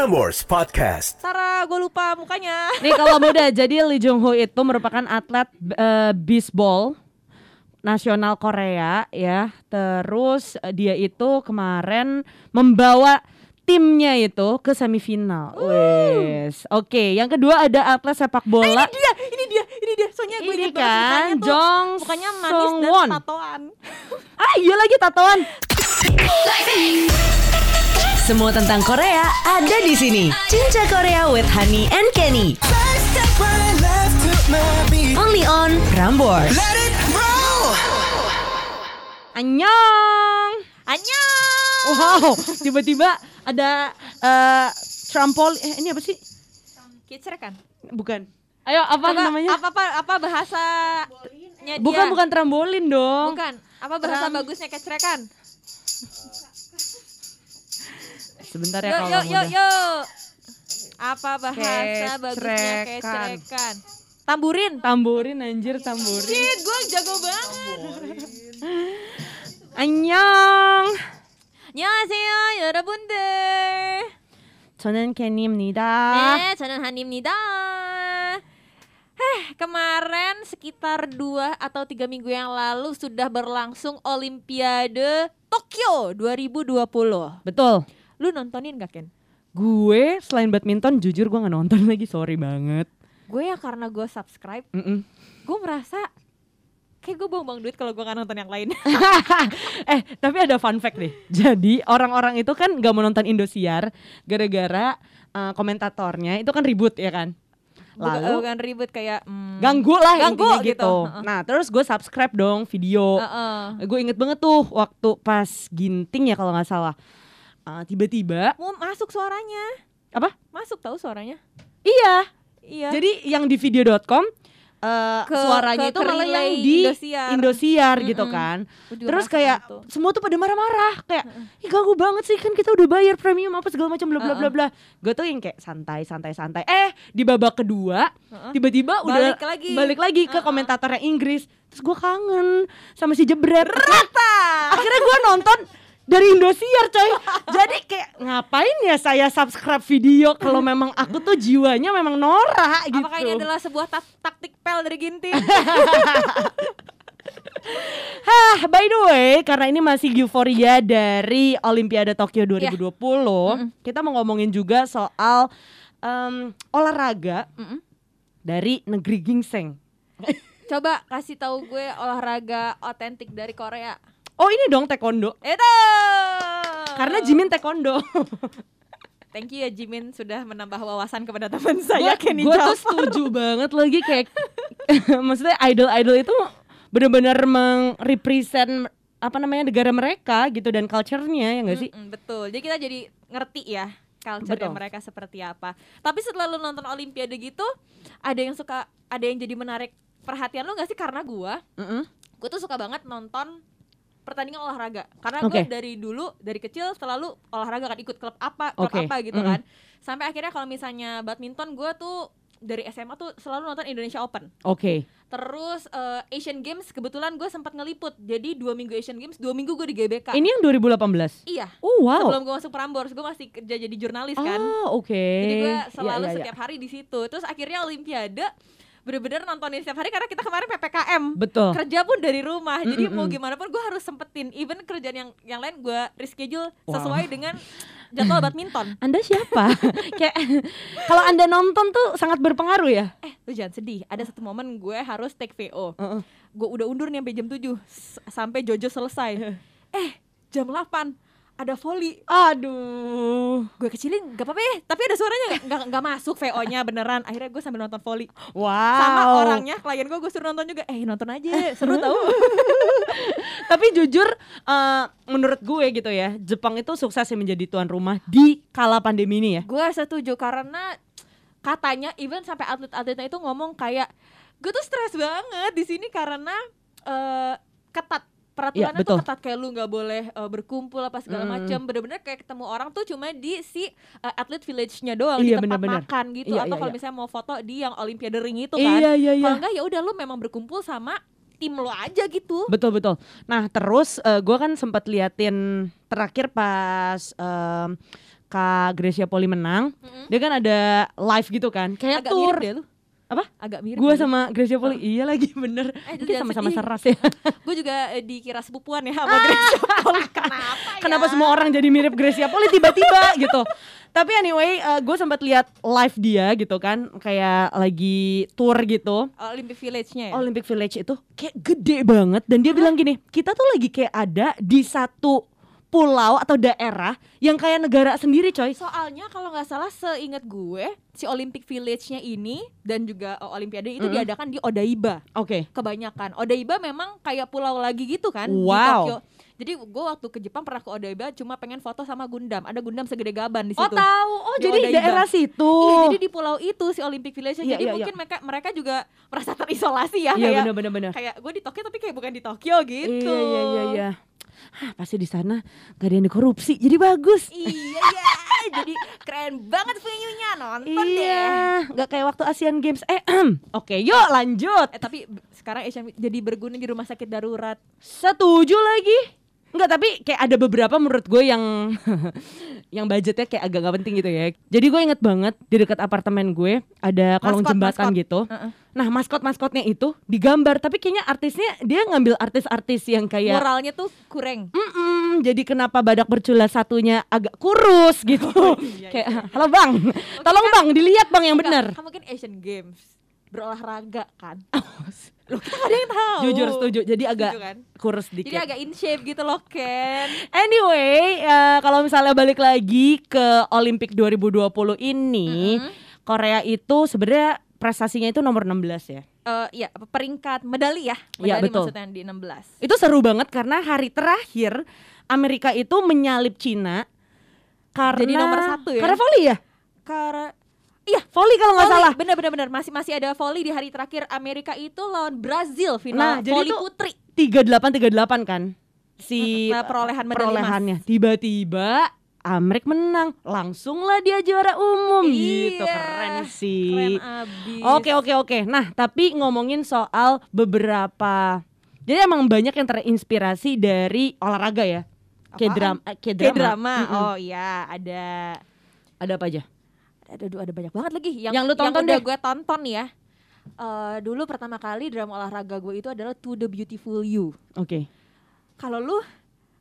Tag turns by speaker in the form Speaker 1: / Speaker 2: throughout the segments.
Speaker 1: Prambors Podcast.
Speaker 2: Tara, gue lupa mukanya.
Speaker 3: Nih kalau muda, jadi Lee Jong Ho itu merupakan atlet eh, bisbol nasional Korea ya. Terus eh, dia itu kemarin membawa timnya itu ke semifinal. Wes. Oke, yang kedua ada atlet sepak bola.
Speaker 2: Ini dia, ini dia, ini dia. Soalnya gue
Speaker 3: Ini kan. Jong
Speaker 2: Mukanya manis
Speaker 3: Sung
Speaker 2: dan
Speaker 3: Won.
Speaker 2: tatoan.
Speaker 3: Ah, iya lagi tatoan.
Speaker 4: Semua tentang Korea ada di sini. Cinca Korea with Honey and Kenny. Only on Prambors.
Speaker 3: Annyeong.
Speaker 2: Annyeong.
Speaker 3: Wow, tiba-tiba ada eh trampol eh, ini apa sih?
Speaker 2: Kicrek kan?
Speaker 3: Bukan. Ayo apa
Speaker 2: Coba,
Speaker 3: namanya?
Speaker 2: Apa, apa, apa bahasanya dia?
Speaker 3: Bukan bukan trambolin dong.
Speaker 2: Bukan. Apa bahasa
Speaker 3: Tram-
Speaker 2: bagusnya kecrekan?
Speaker 3: Sebentar ya
Speaker 2: Yuk,
Speaker 3: kalau
Speaker 2: yuk, yuk,
Speaker 3: muda.
Speaker 2: yuk. Apa bahasa bagusnya
Speaker 3: Kecrekan.
Speaker 2: kecrekan? Tamburin.
Speaker 3: Tamburin anjir tamburin.
Speaker 2: Shit, gue jago banget.
Speaker 3: Annyeong.
Speaker 2: 안녕하세요, 여러분들.
Speaker 3: 저는 캔입니다.
Speaker 2: 네, 저는 한입니다. Heh, kemarin sekitar dua atau tiga minggu yang lalu sudah berlangsung Olimpiade Tokyo 2020.
Speaker 3: Betul.
Speaker 2: Lu nontonin gak Ken?
Speaker 3: Gue selain badminton jujur gue nggak nonton lagi sorry banget.
Speaker 2: Gue ya karena gue subscribe,
Speaker 3: Mm-mm.
Speaker 2: gue merasa kayak gue buang-buang duit kalau gue gak nonton yang lain.
Speaker 3: eh tapi ada fun fact nih. Jadi orang-orang itu kan nggak mau nonton Indosiar gara-gara eh, komentatornya itu kan ribut ya kan. Lalu
Speaker 2: bukan ribut kayak hmm,
Speaker 3: ganggu lah
Speaker 2: Ganggu gitu.
Speaker 3: gitu. Nah terus gue subscribe dong video.
Speaker 2: Heeh.
Speaker 3: Gue inget banget tuh waktu pas ginting ya kalau nggak salah. Eh, tiba-tiba
Speaker 2: Mau masuk suaranya.
Speaker 3: apa?
Speaker 2: Masuk tahu suaranya?
Speaker 3: Iya.
Speaker 2: Iya.
Speaker 3: Jadi yang di video.com eh
Speaker 2: Ke-
Speaker 3: suaranya
Speaker 2: ke-
Speaker 3: itu malah yang di
Speaker 2: Indosiar.
Speaker 3: Indosiar, gitu
Speaker 2: Mm-mm.
Speaker 3: kan.
Speaker 2: Gua juga
Speaker 3: Terus kayak
Speaker 2: itu.
Speaker 3: semua tuh pada marah-marah kayak Ih ganggu banget sih kan kita udah bayar premium apa segala macam bla bla bla bla. Gue tuh yang kayak santai santai santai. Eh di babak kedua tiba-tiba udah
Speaker 2: Balik lagi.
Speaker 3: balik lagi ke
Speaker 2: Heeh.
Speaker 3: komentatornya Inggris. Terus gue kangen sama si Jebret. Rata. Akhirnya gue nonton dari Indosiar coy Jadi kayak ngapain ya saya subscribe video Kalau memang aku tuh jiwanya memang norak gitu
Speaker 2: Apakah ini adalah sebuah ta- taktik pel dari Ginting?
Speaker 3: Hah, by the way, karena ini masih euforia dari Olimpiade Tokyo 2020, kita mau ngomongin juga soal em, olahraga
Speaker 2: Mm-mm.
Speaker 3: dari negeri gingseng.
Speaker 2: Coba kasih tahu gue olahraga otentik dari Korea.
Speaker 3: Oh ini dong taekwondo,
Speaker 2: Itu.
Speaker 3: karena Jimin taekwondo.
Speaker 2: Thank you ya Jimin sudah menambah wawasan kepada teman saya Kenny
Speaker 3: Gue tuh setuju banget lagi kayak, maksudnya idol-idol itu benar-benar meng-represent apa namanya negara mereka gitu dan culture-nya ya enggak sih?
Speaker 2: Mm-mm, betul. Jadi kita jadi ngerti ya culture
Speaker 3: Betul.
Speaker 2: mereka seperti apa. Tapi setelah lu nonton Olimpiade gitu, ada yang suka ada yang jadi menarik perhatian lu gak sih karena gua
Speaker 3: Mm-mm.
Speaker 2: gue tuh suka banget nonton pertandingan olahraga karena gue
Speaker 3: Oke.
Speaker 2: dari dulu dari kecil selalu olahraga kan ikut klub apa klub
Speaker 3: Oke,
Speaker 2: apa gitu
Speaker 3: mm-mm.
Speaker 2: kan sampai akhirnya kalau misalnya badminton gue tuh dari SMA tuh selalu nonton Indonesia Open
Speaker 3: Oke.
Speaker 2: terus eh, Asian Games kebetulan gue sempat ngeliput jadi dua minggu Asian Games dua minggu gue di GBK
Speaker 3: Ini yang 2018.
Speaker 2: iya
Speaker 3: Oh wow.
Speaker 2: sebelum gue masuk Prambors gue masih kerja jadi jurnalis kan
Speaker 3: Oh oke.
Speaker 2: jadi gue
Speaker 3: Iya,
Speaker 2: selalu
Speaker 3: iya, iya.
Speaker 2: setiap hari di situ terus akhirnya Olimpiade bener-bener nontonin setiap hari karena kita kemarin ppkm
Speaker 3: Betul.
Speaker 2: kerja pun dari rumah. Jadi mau gimana pun gue harus sempetin. Even kerjaan yang yang lain gue reschedule
Speaker 3: Wow.
Speaker 2: sesuai dengan jadwal badminton.
Speaker 3: Anda siapa? Kayak kalau Anda nonton tuh sangat berpengaruh ya.
Speaker 2: eh lu jangan sedih. Ada satu momen gue harus take VO
Speaker 3: Heeh.
Speaker 2: gue udah undur nih sampai jam 7 s- sampai Jojo selesai. Eh jam 8 ada volley
Speaker 3: Aduh.
Speaker 2: gue kecilin gak apa-apa ya tapi ada suaranya nggak nggak masuk VO nya beneran akhirnya gue sambil nonton volley
Speaker 3: Wow.
Speaker 2: sama orangnya klien gue gue suruh nonton juga eh nonton aja seru tau
Speaker 3: Tapi jujur eh, menurut gue gitu ya, Jepang itu sukses ya menjadi tuan rumah di kala pandemi ini ya.
Speaker 2: gue setuju karena katanya even sampai atlet-atletnya itu ngomong kayak gue tuh stres banget di sini karena eh, ketat peraturannya
Speaker 3: betul.
Speaker 2: tuh ketat kayak lu nggak boleh eh, berkumpul apa segala
Speaker 3: Mm.
Speaker 2: macam bener-bener kayak ketemu orang tuh cuma di si eh, atlet village-nya doang
Speaker 3: Iya,
Speaker 2: di tempat
Speaker 3: bener-bener.
Speaker 2: makan gitu
Speaker 3: Iya,
Speaker 2: atau
Speaker 3: iya,
Speaker 2: kalau
Speaker 3: iya.
Speaker 2: misalnya mau foto di yang Olimpiade ring itu kan
Speaker 3: Iya iya iya.
Speaker 2: kalau enggak ya udah lu memang berkumpul sama tim lo aja gitu
Speaker 3: Betul betul. Nah terus eh, gue kan sempat liatin terakhir pas em, Kak Gracia Poli menang,
Speaker 2: Mm-mm.
Speaker 3: dia kan ada live gitu kan, kayak
Speaker 2: Agak
Speaker 3: tour.
Speaker 2: mirip deh lu.
Speaker 3: Apa?
Speaker 2: Agak mirip.
Speaker 3: Gue sama Gracia Poli, iya lagi bener.
Speaker 2: Eh,
Speaker 3: sama-sama seras ya.
Speaker 2: Gue juga eh, dikira sepupuan ya sama Gracia Poli. Kenapa ya?
Speaker 3: Kenapa semua orang jadi mirip Gracia Poli tiba-tiba gitu? Tapi anyway, gue sempat lihat live dia gitu kan, kayak lagi tour gitu.
Speaker 2: Olympic Village-nya ya?
Speaker 3: Olympic Village itu kayak gede banget dan dia bilang gini, kita tuh lagi kayak ada di satu pulau atau daerah yang kayak negara sendiri coy.
Speaker 2: Soalnya kalau nggak salah seingat gue si Olympic Village-nya ini dan juga oh, Olimpiade itu
Speaker 3: Mm-mm.
Speaker 2: diadakan di Odaiba
Speaker 3: Oke.
Speaker 2: kebanyakan. Odaiba memang kayak pulau lagi gitu kan di
Speaker 3: Wow.
Speaker 2: Tokyo. Jadi gue waktu ke Jepang pernah ke Odaiba cuma pengen foto sama Gundam. Ada Gundam segede gaban di situ.
Speaker 3: Oh tahu, oh
Speaker 2: Di
Speaker 3: jadi
Speaker 2: Odaiba.
Speaker 3: daerah situ.
Speaker 2: Iya, jadi di pulau itu si Olympic Village
Speaker 3: Iya,
Speaker 2: jadi
Speaker 3: iya,
Speaker 2: mungkin mereka mereka juga merasa terisolasi ya
Speaker 3: Iya
Speaker 2: kayak
Speaker 3: bener-bener bener.
Speaker 2: kayak gue di Tokyo tapi kayak bukan di Tokyo gitu.
Speaker 3: Iya iya iya iya. Hah, pasti di sana gak ada yang dikorupsi, jadi bagus.
Speaker 2: Iya, iya. jadi keren banget venue-nya nonton deh.
Speaker 3: Iya, nggak kayak waktu Asian Games. Eh, oke, yuk lanjut.
Speaker 2: Eh tapi sekarang Asian jadi berguna di rumah sakit darurat.
Speaker 3: Setuju lagi. Enggak, tapi kayak ada beberapa menurut gue yang yang budgetnya kayak agak gak penting gitu ya. Jadi gue inget banget di dekat apartemen gue ada kolong
Speaker 2: Maskot,
Speaker 3: jembatan
Speaker 2: maskot.
Speaker 3: gitu.
Speaker 2: Heeh.
Speaker 3: Nah, maskot-maskotnya itu digambar, tapi kayaknya artisnya dia ngambil artis-artis yang kayak
Speaker 2: Moralnya tuh kurang.
Speaker 3: Mm-mm, jadi kenapa badak bercula satunya agak kurus gitu.
Speaker 2: iya,
Speaker 3: kayak halo Bang, tolong Bang dilihat Bang yang benar.
Speaker 2: Kan mungkin Asian Games berolahraga kan. Loh kita gak ada yang tahu.
Speaker 3: Jujur setuju. Jadi agak
Speaker 2: Setuju kan?
Speaker 3: kurus
Speaker 2: Jadi
Speaker 3: dikit.
Speaker 2: agak in shape gitu loh Ken.
Speaker 3: Anyway, eh, kalau misalnya balik lagi ke Olimpik 2020 ini,
Speaker 2: Mm-mm.
Speaker 3: Korea itu sebenarnya prestasinya itu nomor 16 ya.
Speaker 2: Eh iya, peringkat medali ya.
Speaker 3: Iya,
Speaker 2: Medali
Speaker 3: betul.
Speaker 2: maksudnya di 16.
Speaker 3: Itu seru banget karena hari terakhir Amerika itu menyalip Cina karena
Speaker 2: Jadi nomor satu ya?
Speaker 3: Karena volley ya?
Speaker 2: Karena
Speaker 3: Iya, volley kalau nggak salah.
Speaker 2: Bener bener bener masih masih ada volley di hari terakhir Amerika itu lawan Brazil
Speaker 3: Nah,
Speaker 2: final
Speaker 3: jadi
Speaker 2: volley putri.
Speaker 3: 38 38 kan. Si
Speaker 2: Nah, perolehan medali
Speaker 3: perolehannya. Tiba-tiba Amerik menang, langsunglah dia juara umum gitu.
Speaker 2: Iya,
Speaker 3: Keren sih.
Speaker 2: Keren abis.
Speaker 3: Oke oke oke. Nah tapi ngomongin soal beberapa, jadi emang banyak yang terinspirasi dari olahraga ya. Kayak drama, kayak drama.
Speaker 2: drama.
Speaker 3: Mm-mm.
Speaker 2: Oh iya, ada
Speaker 3: Ada apa aja?
Speaker 2: Ada aduh, ada banyak banget lagi yang
Speaker 3: Yang lu tonton
Speaker 2: udah
Speaker 3: deh.
Speaker 2: gue tonton ya. Eh dulu pertama kali drama olahraga gue itu adalah To the Beautiful You.
Speaker 3: Oke.
Speaker 2: Kalau lu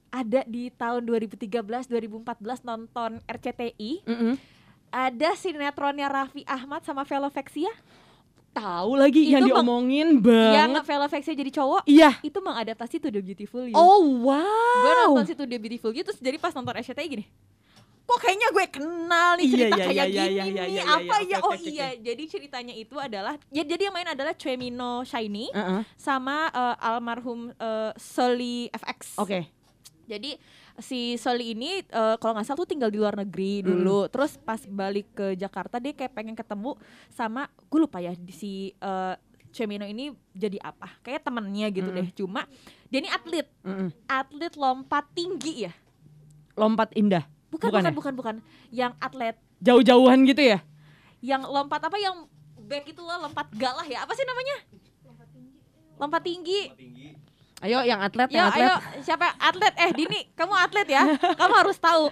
Speaker 2: ada di tahun 2013 2014 nonton RCTI,
Speaker 3: Mm-mm.
Speaker 2: ada sinetronnya Raffi Ahmad sama Velovexia
Speaker 3: Tahu lagi
Speaker 2: Itu
Speaker 3: yang diomongin
Speaker 2: yang
Speaker 3: banget.
Speaker 2: Velovexia jadi cowok
Speaker 3: Iya.
Speaker 2: itu mengadaptasi To the Beautiful You.
Speaker 3: Oh
Speaker 2: gue
Speaker 3: wow.
Speaker 2: nonton si To the Beautiful You terus jadi pas nonton RCTI gini kok kayaknya gue kenal nih
Speaker 3: Iya,
Speaker 2: cerita
Speaker 3: iya,
Speaker 2: kayak
Speaker 3: iya,
Speaker 2: gini
Speaker 3: iya, iya, iya, iya,
Speaker 2: apa
Speaker 3: iya,
Speaker 2: ya?
Speaker 3: oke,
Speaker 2: oh
Speaker 3: oke,
Speaker 2: iya jadi ceritanya itu adalah ya jadi yang main adalah Chemino Shiny
Speaker 3: Uh-uh.
Speaker 2: sama eh, almarhum eh, Soli FX
Speaker 3: Oke.
Speaker 2: jadi si Soli ini eh, kalau nggak salah tuh tinggal di luar negeri dulu. Terus pas balik ke Jakarta dia kayak pengen ketemu sama gue lupa ya di si eh, Chemino ini jadi apa. Kayak temennya gitu deh. Cuma dia ini atlet.
Speaker 3: Mm-mm.
Speaker 2: atlet lompat tinggi ya.
Speaker 3: Lompat indah.
Speaker 2: Bukan
Speaker 3: Bukan
Speaker 2: bukan
Speaker 3: ya?
Speaker 2: bukan bukan yang atlet
Speaker 3: Jauh-jauhan gitu ya?
Speaker 2: yang lompat apa yang back itu loh lompat galah ya apa sih namanya lompat tinggi
Speaker 3: Ayo yang atlet,
Speaker 2: ya
Speaker 3: yang atlet.
Speaker 2: ayo siapa atlet eh Dini kamu atlet ya kamu harus tahu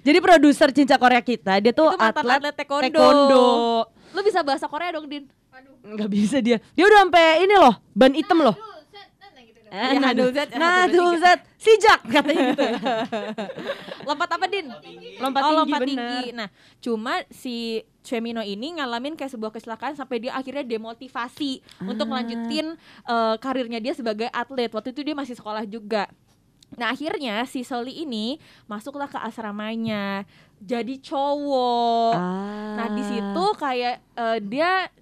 Speaker 3: Jadi produser Cinca Korea kita, dia tuh atlet,
Speaker 2: atlet taekwondo.
Speaker 3: taekwondo.
Speaker 2: lu bisa bahasa Korea dong Din
Speaker 3: Nggak bisa dia. Dia udah sampai ini loh, ban hitam loh. Eh,
Speaker 2: Ya,
Speaker 3: Nadul
Speaker 2: Nadul
Speaker 3: Nadul Zat, sijak katanya gitu.
Speaker 2: lompat apa Din
Speaker 3: Lompat
Speaker 2: oh
Speaker 3: tinggi,
Speaker 2: lompat
Speaker 3: bener.
Speaker 2: tinggi nah cuma si Chemino ini ngalamin kayak sebuah kecelakaan sampai dia akhirnya demotivasi untuk
Speaker 3: Ah.
Speaker 2: melanjutin eh, karirnya dia sebagai atlet waktu itu dia masih sekolah juga Nah akhirnya si Soli ini masuklah ke asramanya jadi cowok.
Speaker 3: Ah.
Speaker 2: Nah di situ kayak eh, dia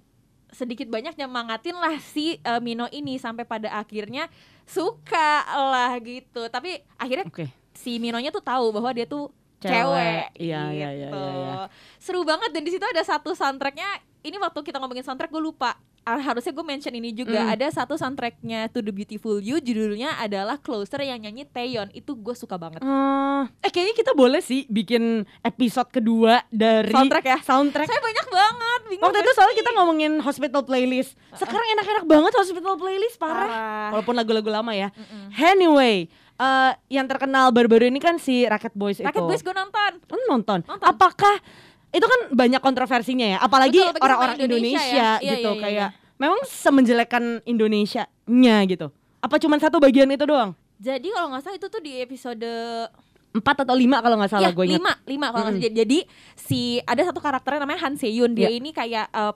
Speaker 2: sedikit banyak nyemangatin lah si eh, Mino ini sampai pada akhirnya suka lah gitu. Tapi akhirnya
Speaker 3: Oke.
Speaker 2: si Minonya tuh tahu bahwa dia tuh
Speaker 3: Cewek.
Speaker 2: cewek.
Speaker 3: Iya, iya, iya,
Speaker 2: gitu.
Speaker 3: iya, iya.
Speaker 2: Seru banget dan di situ ada satu soundtracknya. Ini waktu kita ngomongin soundtrack gue lupa. Ah, harusnya gue mention ini juga
Speaker 3: Mm.
Speaker 2: ada satu soundtracknya To the Beautiful You judulnya adalah Closer yang nyanyi Taeyeon itu gue suka banget
Speaker 3: Eh, eh kayaknya kita boleh sih bikin episode kedua dari
Speaker 2: Soundtrack ya?
Speaker 3: Soundtrack.
Speaker 2: saya banyak banget bingung
Speaker 3: Waktu itu soalnya kita ngomongin hospital playlist. Sekarang enak-enak banget hospital playlist parah.
Speaker 2: Parah.
Speaker 3: Walaupun lagu-lagu lama ya.
Speaker 2: Mm-mm.
Speaker 3: Anyway, eh, yang terkenal baru-baru ini kan si Rocket Boys
Speaker 2: Rocket
Speaker 3: itu.
Speaker 2: Boys gue nonton.
Speaker 3: Nonton.
Speaker 2: Nonton.
Speaker 3: Apakah itu kan banyak kontroversinya ya, apalagi orang-orang
Speaker 2: Indonesia
Speaker 3: Indonesia,
Speaker 2: ya. Iya,
Speaker 3: gitu
Speaker 2: iya, iya,
Speaker 3: kayak memang semenjelekan Indonesia-nya gitu. Apa cuma satu bagian itu doang?
Speaker 2: Jadi kalau nggak salah itu tuh di episode
Speaker 3: Empat atau lima kalau nggak salah
Speaker 2: ya,
Speaker 3: gue ingat.
Speaker 2: lima, lima kalau nggak salah. Jadi si ada satu karakternya namanya Han Seyun. Dia
Speaker 3: Iya.
Speaker 2: ini kayak eh,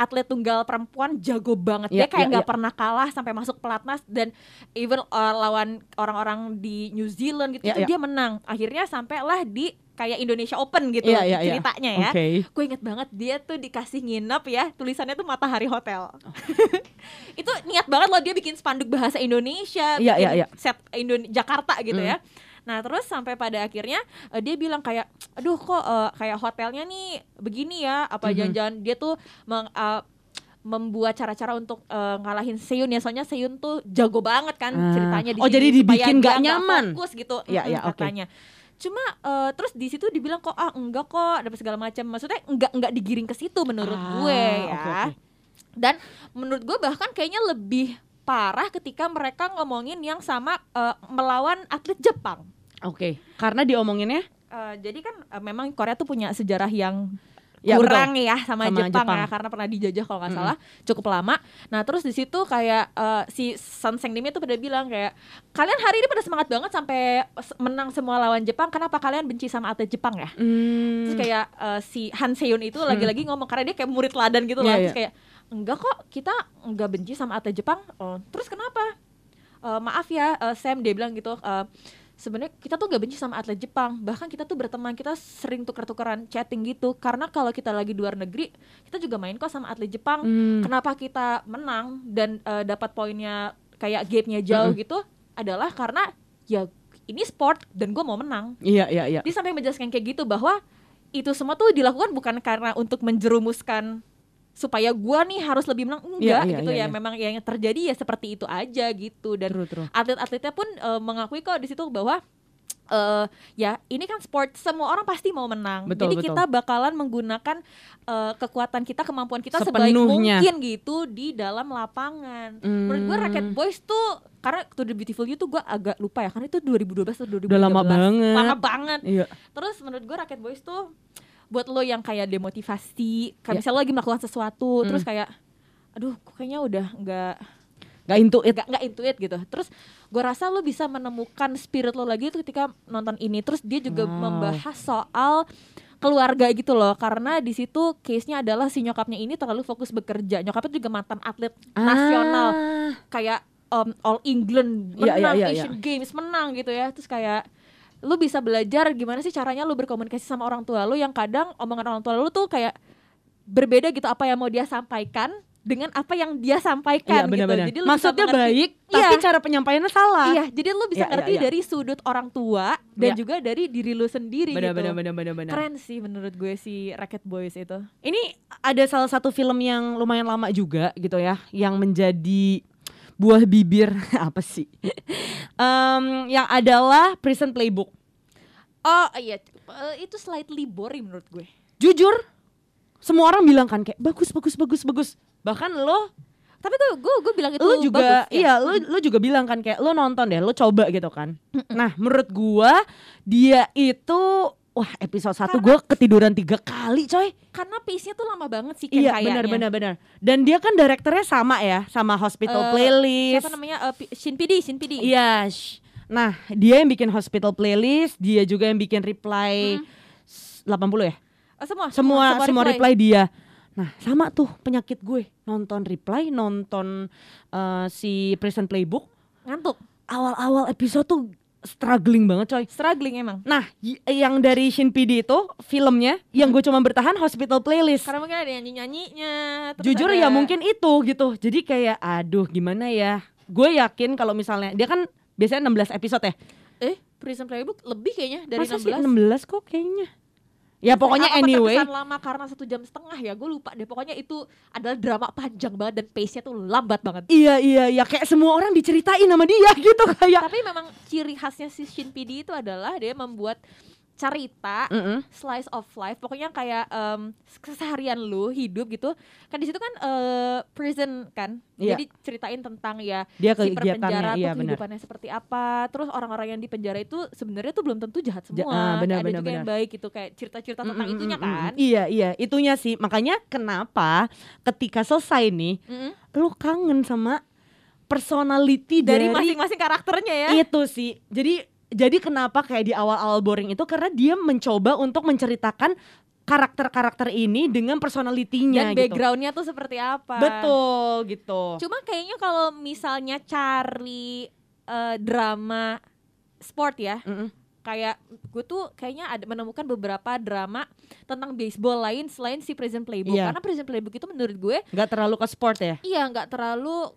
Speaker 2: atlet tunggal perempuan jago banget.
Speaker 3: Iya,
Speaker 2: Dia kayak
Speaker 3: iya,
Speaker 2: nggak
Speaker 3: iya.
Speaker 2: pernah kalah sampai masuk pelatnas dan even eh, lawan orang-orang di New Zealand gitu
Speaker 3: Iya,
Speaker 2: tuh
Speaker 3: iya.
Speaker 2: dia menang. Akhirnya sampailah di kayak Indonesia Open gitu
Speaker 3: Iya, iya, iya.
Speaker 2: ceritanya ya.
Speaker 3: Oke.
Speaker 2: Gue inget banget dia tuh dikasih nginep ya tulisannya tuh Matahari Hotel. itu niat banget loh dia bikin spanduk bahasa Indonesia,
Speaker 3: Iya,
Speaker 2: bikin
Speaker 3: iya, iya.
Speaker 2: set Indone Jakarta gitu
Speaker 3: Hmm.
Speaker 2: ya. Nah terus sampai pada akhirnya eh, dia bilang kayak, aduh kok eh, kayak hotelnya nih begini ya, apa jangan-jangan dia tuh meng, eh, membuat cara-cara untuk eh, ngalahin Seyun ya soalnya Seyun tuh jago banget kan
Speaker 3: Ah.
Speaker 2: ceritanya di
Speaker 3: Oh,
Speaker 2: sini
Speaker 3: jadi dibikin nggak nyaman?
Speaker 2: fokus gitu
Speaker 3: Iya,
Speaker 2: mm-mm,
Speaker 3: iya, oke.
Speaker 2: Cuma eh, terus di situ dibilang kok ah enggak kok dapat segala macam maksudnya enggak enggak digiring ke situ menurut
Speaker 3: Ah,
Speaker 2: gue ya.
Speaker 3: oke, oke.
Speaker 2: dan menurut gue bahkan kayaknya lebih parah ketika mereka ngomongin yang sama eh, melawan atlet Jepang.
Speaker 3: Oke, karena diomonginnya?
Speaker 2: Eh, jadi kan eh, memang Korea tuh punya sejarah yang
Speaker 3: Ya,
Speaker 2: kurang ya sama,
Speaker 3: Sama
Speaker 2: Jepang,
Speaker 3: Jepang.
Speaker 2: ya karena pernah dijajah kalau nggak salah cukup lama. Nah terus di situ kayak eh, si Sun Sengnim itu pada bilang kayak kalian hari ini pada semangat banget sampai menang semua lawan Jepang. Kenapa kalian benci sama atlet Jepang ya?
Speaker 3: hmm,
Speaker 2: Terus kayak eh, si Han Seyun itu lagi-lagi ngomong karena dia kayak murid teladan gitu lah.
Speaker 3: Iya,
Speaker 2: Terus
Speaker 3: iya.
Speaker 2: kayak enggak kok kita enggak benci sama atlet Jepang. Oh, terus kenapa? Eh, maaf ya eh, Sam dia bilang gitu. eh, Sebenarnya kita tuh gak benci sama atlet Jepang. Bahkan kita tuh berteman, kita sering tuker-tukeran chatting gitu. Karena kalau kita lagi di luar negeri, kita juga main kok sama atlet Jepang.
Speaker 3: hmm,
Speaker 2: Kenapa kita menang dan eh, dapat poinnya kayak gap-nya jauh
Speaker 3: Mm-mm.
Speaker 2: gitu? Adalah karena ya ini sport dan gue mau menang
Speaker 3: iya iya iya.
Speaker 2: dia sampai menjelaskan kayak gitu bahwa itu semua tuh dilakukan bukan karena untuk menjerumuskan supaya gua nih harus lebih menang enggak
Speaker 3: Iya, iya,
Speaker 2: gitu
Speaker 3: iya,
Speaker 2: ya
Speaker 3: iya.
Speaker 2: memang yang terjadi ya seperti itu aja gitu dan
Speaker 3: True, true.
Speaker 2: atlet-atletnya pun eh, mengakui kok di situ bahwa eh ya ini kan sport semua orang pasti mau menang
Speaker 3: Betul,
Speaker 2: jadi
Speaker 3: betul.
Speaker 2: kita bakalan menggunakan eh, kekuatan kita kemampuan kita sebaik
Speaker 3: Sepenuhnya.
Speaker 2: mungkin gitu di dalam lapangan menurut gua
Speaker 3: Hmm.
Speaker 2: Rocket Boys tuh karena To The Beautiful You tuh gua agak lupa ya karena itu 2012 atau 2013
Speaker 3: Udah lama banget.
Speaker 2: lama banget
Speaker 3: Iya.
Speaker 2: Terus menurut gue Rocket Boys tuh buat lo yang kayak demotivasi, kayak
Speaker 3: Ya.
Speaker 2: misalnya lo lagi melakukan sesuatu,
Speaker 3: Mm.
Speaker 2: terus kayak, aduh, kok kayaknya udah nggak
Speaker 3: Gak into it.
Speaker 2: nggak nggak into it gitu. Terus gue rasa lo bisa menemukan spirit lo lagi tuh ketika nonton ini. Terus dia juga
Speaker 3: Wow.
Speaker 2: membahas soal keluarga gitu loh karena di situ case-nya adalah si nyokapnya ini terlalu fokus bekerja nyokapnya juga mantan atlet nasional
Speaker 3: Ah.
Speaker 2: kayak um, All England
Speaker 3: Iya,
Speaker 2: menang
Speaker 3: iya, iya,
Speaker 2: Asian Games menang gitu ya terus kayak lu bisa belajar gimana sih caranya lu berkomunikasi sama orang tua lu yang kadang omongan orang tua lu tuh kayak berbeda gitu apa yang mau dia sampaikan dengan apa yang dia
Speaker 3: Iya
Speaker 2: sampaikan gitu jadi lu
Speaker 3: Maksudnya
Speaker 2: mengerti-
Speaker 3: baik,
Speaker 2: Iya.
Speaker 3: tapi cara penyampaiannya salah.
Speaker 2: Iya, jadi lu bisa
Speaker 3: Iya, iya,
Speaker 2: ngerti
Speaker 3: iya.
Speaker 2: dari sudut orang tua dan
Speaker 3: Iya.
Speaker 2: juga dari diri lu sendiri
Speaker 3: Benar,
Speaker 2: gitu.
Speaker 3: benar, benar, benar, benar.
Speaker 2: Keren sih menurut gue si Rocket Boys itu.
Speaker 3: Ini ada salah satu film yang lumayan lama juga gitu ya, yang menjadi buah bibir apa sih? Em, yang adalah Prison Playbook.
Speaker 2: Oh iya, eh, itu slightly boring menurut gue.
Speaker 3: Jujur, semua orang bilang kan kayak bagus, bagus, bagus, bagus. Bahkan lo,
Speaker 2: Tapi gue gue, gue bilang itu
Speaker 3: lo juga,
Speaker 2: bagus, ya.
Speaker 3: iya, lo, lo juga bilang kan kayak lo nonton deh, lo coba gitu kan. Nah, menurut gua dia itu, wah episode 1
Speaker 2: Karena-
Speaker 3: gua ketiduran tiga kali coy.
Speaker 2: Karena pace-nya tuh lama banget sih Ken,
Speaker 3: Iya
Speaker 2: kayaknya.
Speaker 3: benar benar benar. Dan dia kan direkturnya sama ya, sama Hospital
Speaker 2: Eh,
Speaker 3: Playlist.
Speaker 2: Siapa namanya? Pi- Shin PD, Shin PD.
Speaker 3: Iya. sh- Nah, dia yang bikin Hospital Playlist, dia juga yang bikin Reply
Speaker 2: Hmm.
Speaker 3: s- 80 ya.
Speaker 2: Eh, semua,
Speaker 3: Semua semua, reply. dia. Nah, sama tuh penyakit gue. Nonton Reply, nonton eh, si Prison Playbook.
Speaker 2: Ngantuk,
Speaker 3: Awal-awal episode tuh struggling banget coy.
Speaker 2: struggling emang.
Speaker 3: Nah, y- yang dari Shin PD itu filmnya yang gue cuma bertahan Hospital Playlist.
Speaker 2: Karena mungkin ada nyanyi-nyanyinya. terus
Speaker 3: Jujur
Speaker 2: ada-
Speaker 3: ya mungkin itu gitu. Jadi kayak aduh gimana ya. Gue yakin kalau misalnya dia kan biasanya 16 episode ya.
Speaker 2: Eh, Prison Playbook lebih kayaknya dari
Speaker 3: Masa sih
Speaker 2: 16.
Speaker 3: 16 kok kayaknya. Ya pokoknya
Speaker 2: Apa
Speaker 3: anyway.
Speaker 2: lama karena satu jam setengah ya gue lupa deh pokoknya itu adalah drama panjang banget dan pace nya tuh lambat banget
Speaker 3: Iya iya iya kayak semua orang diceritain sama dia gitu kayak.
Speaker 2: tapi memang ciri khasnya si Shin PD itu adalah dia membuat cerita
Speaker 3: Mm-mm.
Speaker 2: slice of life pokoknya kayak em, keseharian lu hidup gitu kan di situ kan eh, prison kan
Speaker 3: Iya.
Speaker 2: jadi ceritain tentang ya
Speaker 3: Dia
Speaker 2: si
Speaker 3: kegiatannya
Speaker 2: perpenjara
Speaker 3: iya
Speaker 2: tuh kehidupannya seperti apa terus orang-orang yang di penjara itu sebenarnya tuh belum tentu jahat
Speaker 3: Ja-
Speaker 2: semua
Speaker 3: ah, benar,
Speaker 2: ada
Speaker 3: benar,
Speaker 2: juga yang
Speaker 3: benar.
Speaker 2: baik gitu kayak cerita-cerita tentang
Speaker 3: Mm-mm,
Speaker 2: itunya
Speaker 3: mm-mm,
Speaker 2: kan
Speaker 3: mm-mm. Iya, iya, itunya sih. Makanya kenapa ketika selesai nih,
Speaker 2: Mm-mm.
Speaker 3: lu kangen sama personality
Speaker 2: dari, masing-masing karakternya ya
Speaker 3: itu sih. Jadi jadi kenapa kayak di awal-awal boring itu karena dia mencoba untuk menceritakan karakter-karakter ini dengan personalitinya
Speaker 2: dan
Speaker 3: gitu.
Speaker 2: backgroundnya tuh seperti apa
Speaker 3: Betul gitu.
Speaker 2: Cuma kayaknya kalau misalnya cari eh, drama sport ya,
Speaker 3: Mm-mm.
Speaker 2: Kayak gue tuh kayaknya ada menemukan beberapa drama tentang baseball lain selain si Prison Playbook.
Speaker 3: Iya.
Speaker 2: Karena Prison Playbook itu menurut gue
Speaker 3: Nggak terlalu ke sport ya?
Speaker 2: iya nggak terlalu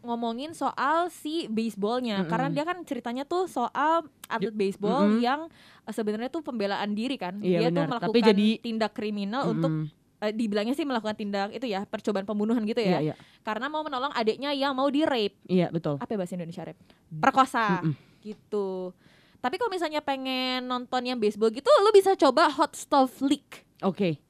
Speaker 2: ngomongin soal si baseballnya,
Speaker 3: Mm-mm.
Speaker 2: karena dia kan ceritanya tuh soal atlet baseball
Speaker 3: Mm-mm.
Speaker 2: yang eh, sebenarnya tuh pembelaan diri kan.
Speaker 3: Iya,
Speaker 2: dia tuh
Speaker 3: benar.
Speaker 2: melakukan
Speaker 3: Tapi jadi-
Speaker 2: tindak kriminal untuk
Speaker 3: Mm-mm.
Speaker 2: eh, dibilangnya sih melakukan tindak itu ya percobaan pembunuhan gitu ya.
Speaker 3: iya.
Speaker 2: Karena mau menolong adiknya yang mau di rape
Speaker 3: Iya, betul.
Speaker 2: apa ya bahasa Indonesia rap perkosa
Speaker 3: Mm-mm.
Speaker 2: gitu tapi kalau misalnya pengen nonton yang baseball gitu lu bisa coba Hot Stuff League
Speaker 3: Oke.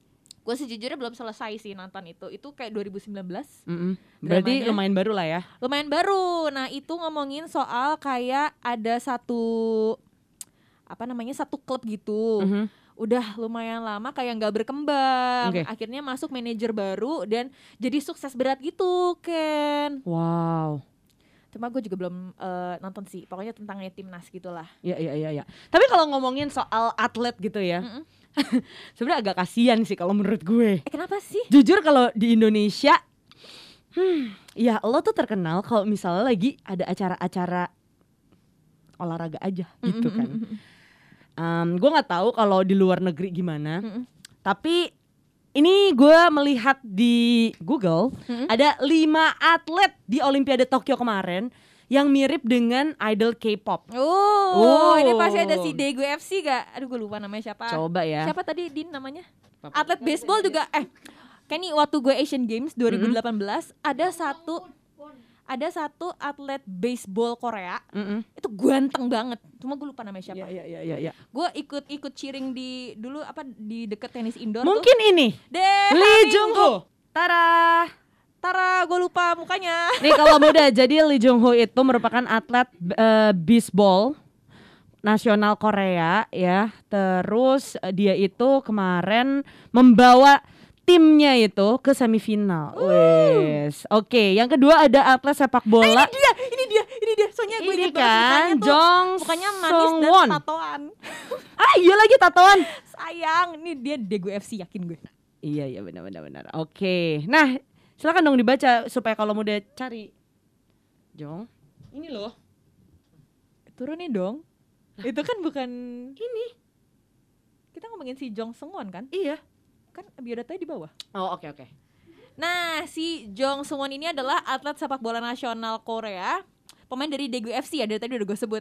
Speaker 2: gue sejujurnya belum selesai sih nonton itu itu kayak 2019
Speaker 3: Mm-mm. Berarti
Speaker 2: Dramanya.
Speaker 3: lumayan baru lah ya.
Speaker 2: lumayan baru nah itu ngomongin soal kayak ada satu apa namanya satu klub gitu
Speaker 3: Mhm.
Speaker 2: udah lumayan lama kayak nggak berkembang
Speaker 3: Oke.
Speaker 2: akhirnya masuk manajer baru dan jadi sukses berat gitu Ken
Speaker 3: Wow.
Speaker 2: Cuma gue juga belum eh, nonton sih pokoknya tentangnya timnas gitulah
Speaker 3: Iya iya iya iya. Tapi kalau ngomongin soal atlet gitu ya,
Speaker 2: Mm-mm.
Speaker 3: sebenarnya agak kasihan sih kalau menurut gue.
Speaker 2: Eh kenapa sih?
Speaker 3: Jujur kalau di Indonesia, hmm, ya lo tuh terkenal kalau misalnya lagi ada acara-acara olahraga aja gitu kan. Em, gue nggak tahu kalau di luar negeri gimana,
Speaker 2: Mm-mm.
Speaker 3: tapi ini gue melihat di Google
Speaker 2: Mm-mm.
Speaker 3: ada lima atlet di Olimpiade Tokyo kemarin yang mirip dengan idol K-pop.
Speaker 2: Oh,
Speaker 3: Oh.
Speaker 2: ini pasti ada si Daegu FC gak? Aduh gue lupa namanya siapa.
Speaker 3: Coba ya.
Speaker 2: Siapa tadi Din namanya? Atlet baseball juga eh Kenny waktu gue Asian Games 2018 ada satu ada satu atlet baseball Korea
Speaker 3: Mm-mm.
Speaker 2: itu ganteng banget. Cuma gue lupa namanya siapa.
Speaker 3: iya iya iya. iya.
Speaker 2: Gue ikut ikut cheering di dulu apa di deket tenis indoor tuh.
Speaker 3: Mungkin ini
Speaker 2: Deh,
Speaker 3: Lee Jung Ho. Tara.
Speaker 2: Tara, gue lupa mukanya.
Speaker 3: Nih kalau muda jadi Lee Jung Ho itu merupakan atlet eh, baseball nasional Korea ya. Terus eh, dia itu kemarin membawa timnya itu ke semifinal. Wes. Oke, yang kedua ada atlet sepak bola.
Speaker 2: Dia, ini dia, ini dia. Soalnya gue
Speaker 3: Ini kan. Jong
Speaker 2: Mukanya manis
Speaker 3: Song
Speaker 2: dan
Speaker 3: Won.
Speaker 2: tatoan.
Speaker 3: Ah, iya lagi tatoan.
Speaker 2: Sayang, ini dia Daegu FC yakin gue.
Speaker 3: Iya iya benar benar benar. Oke. Nah, silakan dong dibaca supaya kalau muda cari. Jong. Ini loh.
Speaker 2: Turunin dong. Itu kan bukan ini. Kita ngomongin si Jong Seungwon kan?
Speaker 3: Iya.
Speaker 2: Kan biodatanya di bawah.
Speaker 3: Oh, oke oke.
Speaker 2: Nah, si Jong Seungwon ini adalah atlet sepak bola nasional Korea. Pemain dari Daegu FC ya, dari tadi udah gue sebut.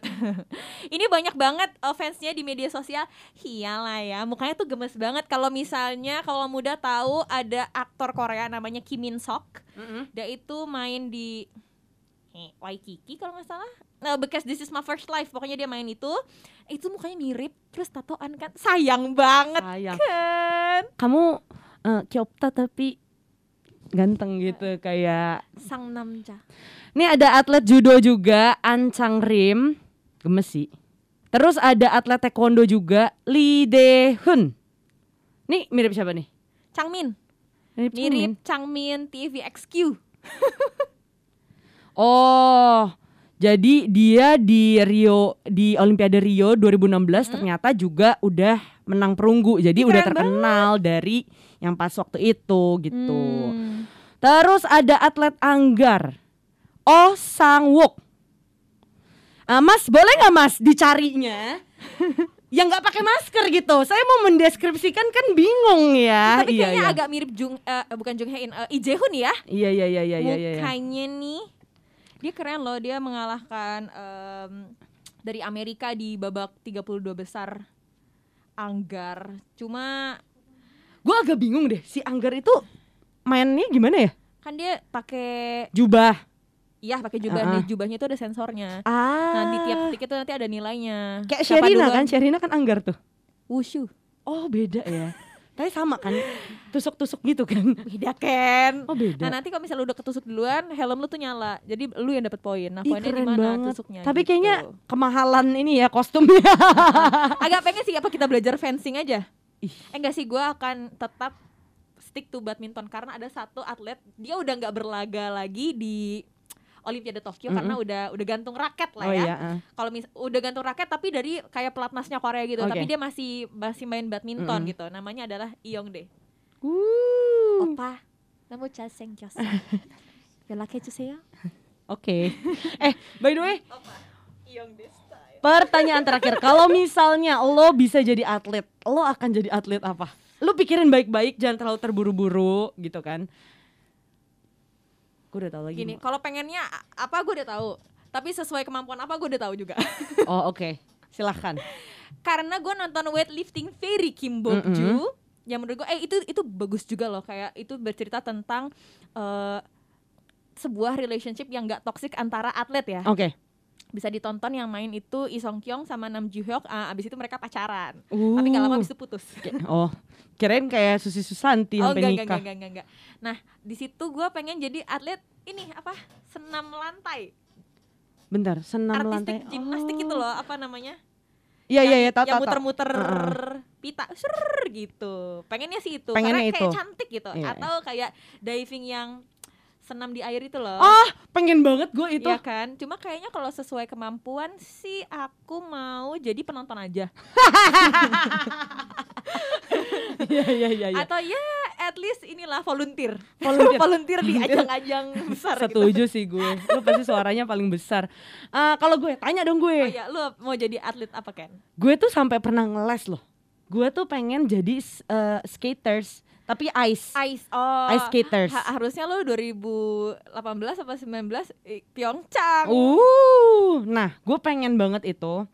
Speaker 2: ini banyak banget uh, fansnya di media sosial. Iyalah ya, mukanya tuh gemes banget. Kalau misalnya kalau muda tahu ada aktor Korea namanya Kim Min Sok. Dia itu main di eh, Waikiki kalau nggak salah. Nah, bekas This Is My First Life, pokoknya dia main itu. Itu mukanya mirip, terus tatoan kan. Sayang banget
Speaker 3: Sayang.
Speaker 2: kan.
Speaker 3: Kamu eh, Kyopta tapi ganteng gitu kayak
Speaker 2: Sang Namja.
Speaker 3: Ini ada atlet judo juga An Chang Rim Gemes sih Terus ada atlet taekwondo juga Lee De Hun Nih mirip siapa nih?
Speaker 2: Changmin.
Speaker 3: Mirip, Changmin.
Speaker 2: mirip Changmin TVXQ.
Speaker 3: Oh jadi dia di Rio di Olimpiade Rio 2016 ternyata juga udah menang perunggu jadi
Speaker 2: Ih,
Speaker 3: udah
Speaker 2: keren
Speaker 3: terkenal dari yang pas waktu itu gitu.
Speaker 2: Hmm.
Speaker 3: Terus ada atlet anggar Oh Sang Wook Ah, Mas boleh nggak Mas dicarinya yang nggak pakai masker gitu saya mau mendeskripsikan kan bingung ya
Speaker 2: Tapi
Speaker 3: iya,
Speaker 2: kayaknya
Speaker 3: iya.
Speaker 2: agak mirip Jung eh, bukan Jung Hae In, eh, Lee Jae Hoon ya.
Speaker 3: iya iya iya iya iya, iya.
Speaker 2: Mukanya nih dia keren loh, dia mengalahkan em, dari Amerika di babak 32 besar Anggar. Cuma
Speaker 3: gue agak bingung deh si anggar itu mainnya gimana ya
Speaker 2: kan dia pakai
Speaker 3: jubah
Speaker 2: iya pakai jubah
Speaker 3: Ah.
Speaker 2: di jubahnya itu ada sensornya.
Speaker 3: ah
Speaker 2: Nah, di tiap titik itu nanti ada nilainya.
Speaker 3: kayak
Speaker 2: Siapa
Speaker 3: Sherina
Speaker 2: duluan-
Speaker 3: kan Sherina kan anggar tuh
Speaker 2: Wushu.
Speaker 3: Oh beda ya. Tapi sama kan, tusuk-tusuk gitu kan.
Speaker 2: Beda Ken.
Speaker 3: Oh beda.
Speaker 2: Nah nanti kalau misalnya lu udah ketusuk duluan, helm lu tuh nyala. Jadi lu yang dapat poin. Nah poinnya di mana tusuknya?
Speaker 3: Tapi
Speaker 2: gitu.
Speaker 3: kayaknya kemahalan ini ya kostumnya.
Speaker 2: agak pengen sih apa kita belajar fencing aja.
Speaker 3: Ih.
Speaker 2: Eh enggak sih, gua akan tetap stick to badminton karena ada satu atlet dia udah nggak berlaga lagi di Olimpiade Tokyo mm -hmm. karena udah udah gantung raket lah
Speaker 3: oh,
Speaker 2: ya.
Speaker 3: Iya, uh.
Speaker 2: Kalau udah gantung raket tapi dari kayak pelatnasnya Korea gitu,
Speaker 3: okay.
Speaker 2: tapi dia masih masih main badminton
Speaker 3: mm -hmm.
Speaker 2: gitu. Namanya adalah Iong
Speaker 3: De.
Speaker 2: Opa, kamu jaseng jaseng. Yolake ya?
Speaker 3: Oke. Eh, by the way.
Speaker 2: Opa,
Speaker 3: Pertanyaan terakhir, kalau misalnya lo bisa jadi atlet, lo akan jadi atlet apa? Lo pikirin baik-baik, jangan terlalu terburu-buru gitu kan. Gue udah tahu lagi.
Speaker 2: Gini, kalau pengennya apa gue udah tahu. Tapi sesuai kemampuan apa gue udah tahu juga.
Speaker 3: Oh, oke. Silahkan.
Speaker 2: Karena gue nonton weightlifting Fairy Kim Bok-ju yang menurut gue eh itu itu bagus juga loh kayak itu bercerita tentang eh, sebuah relationship yang gak toxic antara atlet ya.
Speaker 3: Oke.
Speaker 2: Bisa ditonton yang main itu Lee Song Kyung sama Nam Joo Hyuk. Ah, abis itu mereka pacaran.
Speaker 3: Uh.
Speaker 2: Tapi gak lama abis itu putus.
Speaker 3: Oh, kirain kayak Susi Susanti
Speaker 2: oh
Speaker 3: sampai
Speaker 2: enggak,
Speaker 3: nikah.
Speaker 2: enggak, enggak, enggak, enggak. Nah, di situ gue pengen jadi atlet ini apa? Senam lantai.
Speaker 3: Bentar, senam
Speaker 2: Artistik
Speaker 3: lantai.
Speaker 2: gimnastik
Speaker 3: Oh.
Speaker 2: gitu loh, apa namanya?
Speaker 3: Iya, iya, iya, tahu,
Speaker 2: yang muter-muter pita Srrr, gitu. Pengennya sih itu.
Speaker 3: Pengennya
Speaker 2: Karena
Speaker 3: itu.
Speaker 2: kayak cantik gitu.
Speaker 3: Iya,
Speaker 2: Atau kayak diving yang senam di air itu loh.
Speaker 3: Ah, pengen banget gue itu.
Speaker 2: Iya kan? Cuma kayaknya kalau sesuai kemampuan sih aku mau jadi penonton aja.
Speaker 3: Iya, iya, iya, iya.
Speaker 2: Atau ya at least inilah volunteer.
Speaker 3: Volunteer.
Speaker 2: volunteer di ajang-ajang besar gitu.
Speaker 3: Setuju sih gue. Lu pasti suaranya paling besar. Ah, kalau gue tanya dong
Speaker 2: Oh
Speaker 3: gue.
Speaker 2: iya, lu mau jadi atlet apa Ken?
Speaker 3: Gue tuh sampai pernah ngeles loh. Gue tuh pengen jadi eh, skaters, tapi ice.
Speaker 2: Ice. Oh.
Speaker 3: Ice skaters.
Speaker 2: ha- harusnya lu 2018 apa 19 eh, Pyeongchang.
Speaker 3: Uh, nah, gue pengen banget itu.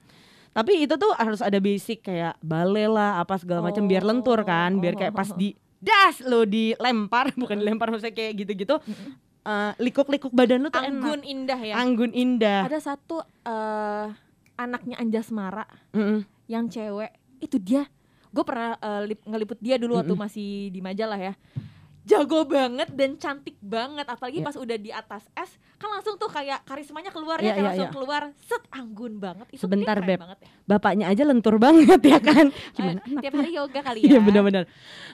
Speaker 3: Tapi itu tuh harus ada basic kayak ballet lah, apa segala macam biar lentur kan, biar kayak pas di das lo dilempar, bukan dilempar maksudnya kayak gitu-gitu. eh, likuk-likuk badan lu tuh
Speaker 2: Anggun
Speaker 3: enak.
Speaker 2: indah ya.
Speaker 3: Anggun indah.
Speaker 2: Ada satu eh anaknya Anjasmara
Speaker 3: Mm-mm.
Speaker 2: yang cewek itu dia. Gue pernah eh, lip- ngeliput dia dulu waktu
Speaker 3: Mm-mm.
Speaker 2: masih di majalah ya. Jago banget dan cantik banget apalagi
Speaker 3: Iya.
Speaker 2: pas udah di atas es kan langsung tuh kayak karismanya keluar
Speaker 3: Iya,
Speaker 2: ya kayak
Speaker 3: iya,
Speaker 2: langsung
Speaker 3: iya.
Speaker 2: keluar set anggun banget itu
Speaker 3: Sebentar, Beb.
Speaker 2: banget ya.
Speaker 3: Bapaknya aja lentur banget ya kan. Gimana?
Speaker 2: Eh, tiap hari yoga kali ya
Speaker 3: Iya benar-benar.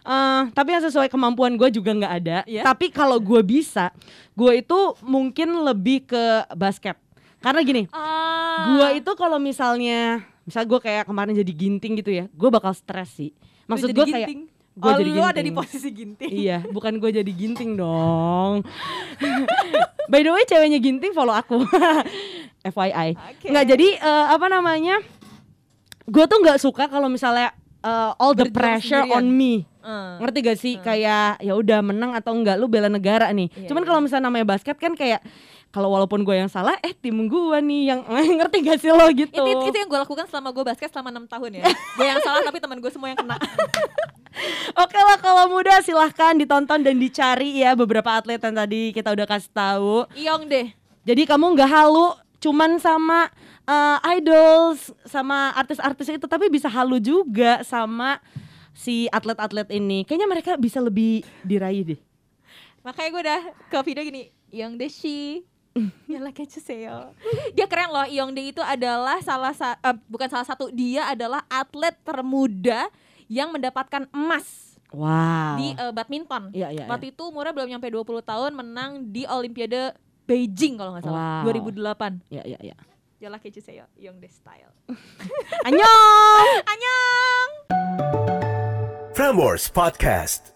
Speaker 3: Eh, tapi yang sesuai kemampuan gue juga nggak ada.
Speaker 2: Iya.
Speaker 3: Tapi kalau gue bisa, gue itu mungkin lebih ke basket. Karena gini,
Speaker 2: Ah.
Speaker 3: gue itu kalau misalnya, misal gue kayak kemarin jadi ginting gitu ya, gue bakal stres sih. Maksud gue kayak, gue
Speaker 2: oh,
Speaker 3: jadi
Speaker 2: lu ada
Speaker 3: ginting.
Speaker 2: di posisi ginting
Speaker 3: iya, bukan gue jadi ginting dong. By the way, ceweknya ginting follow aku. FYI.
Speaker 2: Oke.
Speaker 3: Nggak jadi eh, apa namanya? Gue tuh nggak suka kalau misalnya eh, all the
Speaker 2: Berjuang
Speaker 3: pressure
Speaker 2: sendirian.
Speaker 3: on me.
Speaker 2: Eh.
Speaker 3: Ngerti gak sih kayak ya udah menang atau enggak lu bela negara nih.
Speaker 2: Iya,
Speaker 3: Cuman
Speaker 2: iya.
Speaker 3: kalau misalnya namanya basket kan kayak kalau walaupun gue yang salah eh tim gue nih yang ngerti gak sih lo gitu.
Speaker 2: itu, itu, itu yang gue lakukan selama gue basket selama enam tahun ya gue yang salah tapi teman gue semua yang kena
Speaker 3: Oke lah kalau muda silahkan ditonton dan dicari ya beberapa atlet yang tadi kita udah kasih tahu.
Speaker 2: Iong deh
Speaker 3: Jadi kamu nggak halu cuman sama eh, idols sama artis-artis itu tapi bisa halu juga sama si atlet-atlet ini. Kayaknya mereka bisa lebih diraih deh.
Speaker 2: makanya gue udah ke video gini Iong deh ya lah Yalakachuseyo. Dia keren loh, Yongde itu adalah salah sa uh, bukan salah satu, dia adalah atlet termuda yang mendapatkan emas.
Speaker 3: Wow.
Speaker 2: Di uh, badminton.
Speaker 3: ya, ya,
Speaker 2: Waktu ya. itu umurnya belum nyampe 20 tahun menang di Olimpiade Beijing kalau nggak salah,
Speaker 3: wow.
Speaker 2: 2008.
Speaker 3: Ya, iya, iya.
Speaker 2: Ya, Yalakachuseyo, Yongde style.
Speaker 3: Anyong.
Speaker 2: Anyong.
Speaker 1: Frameworks Podcast.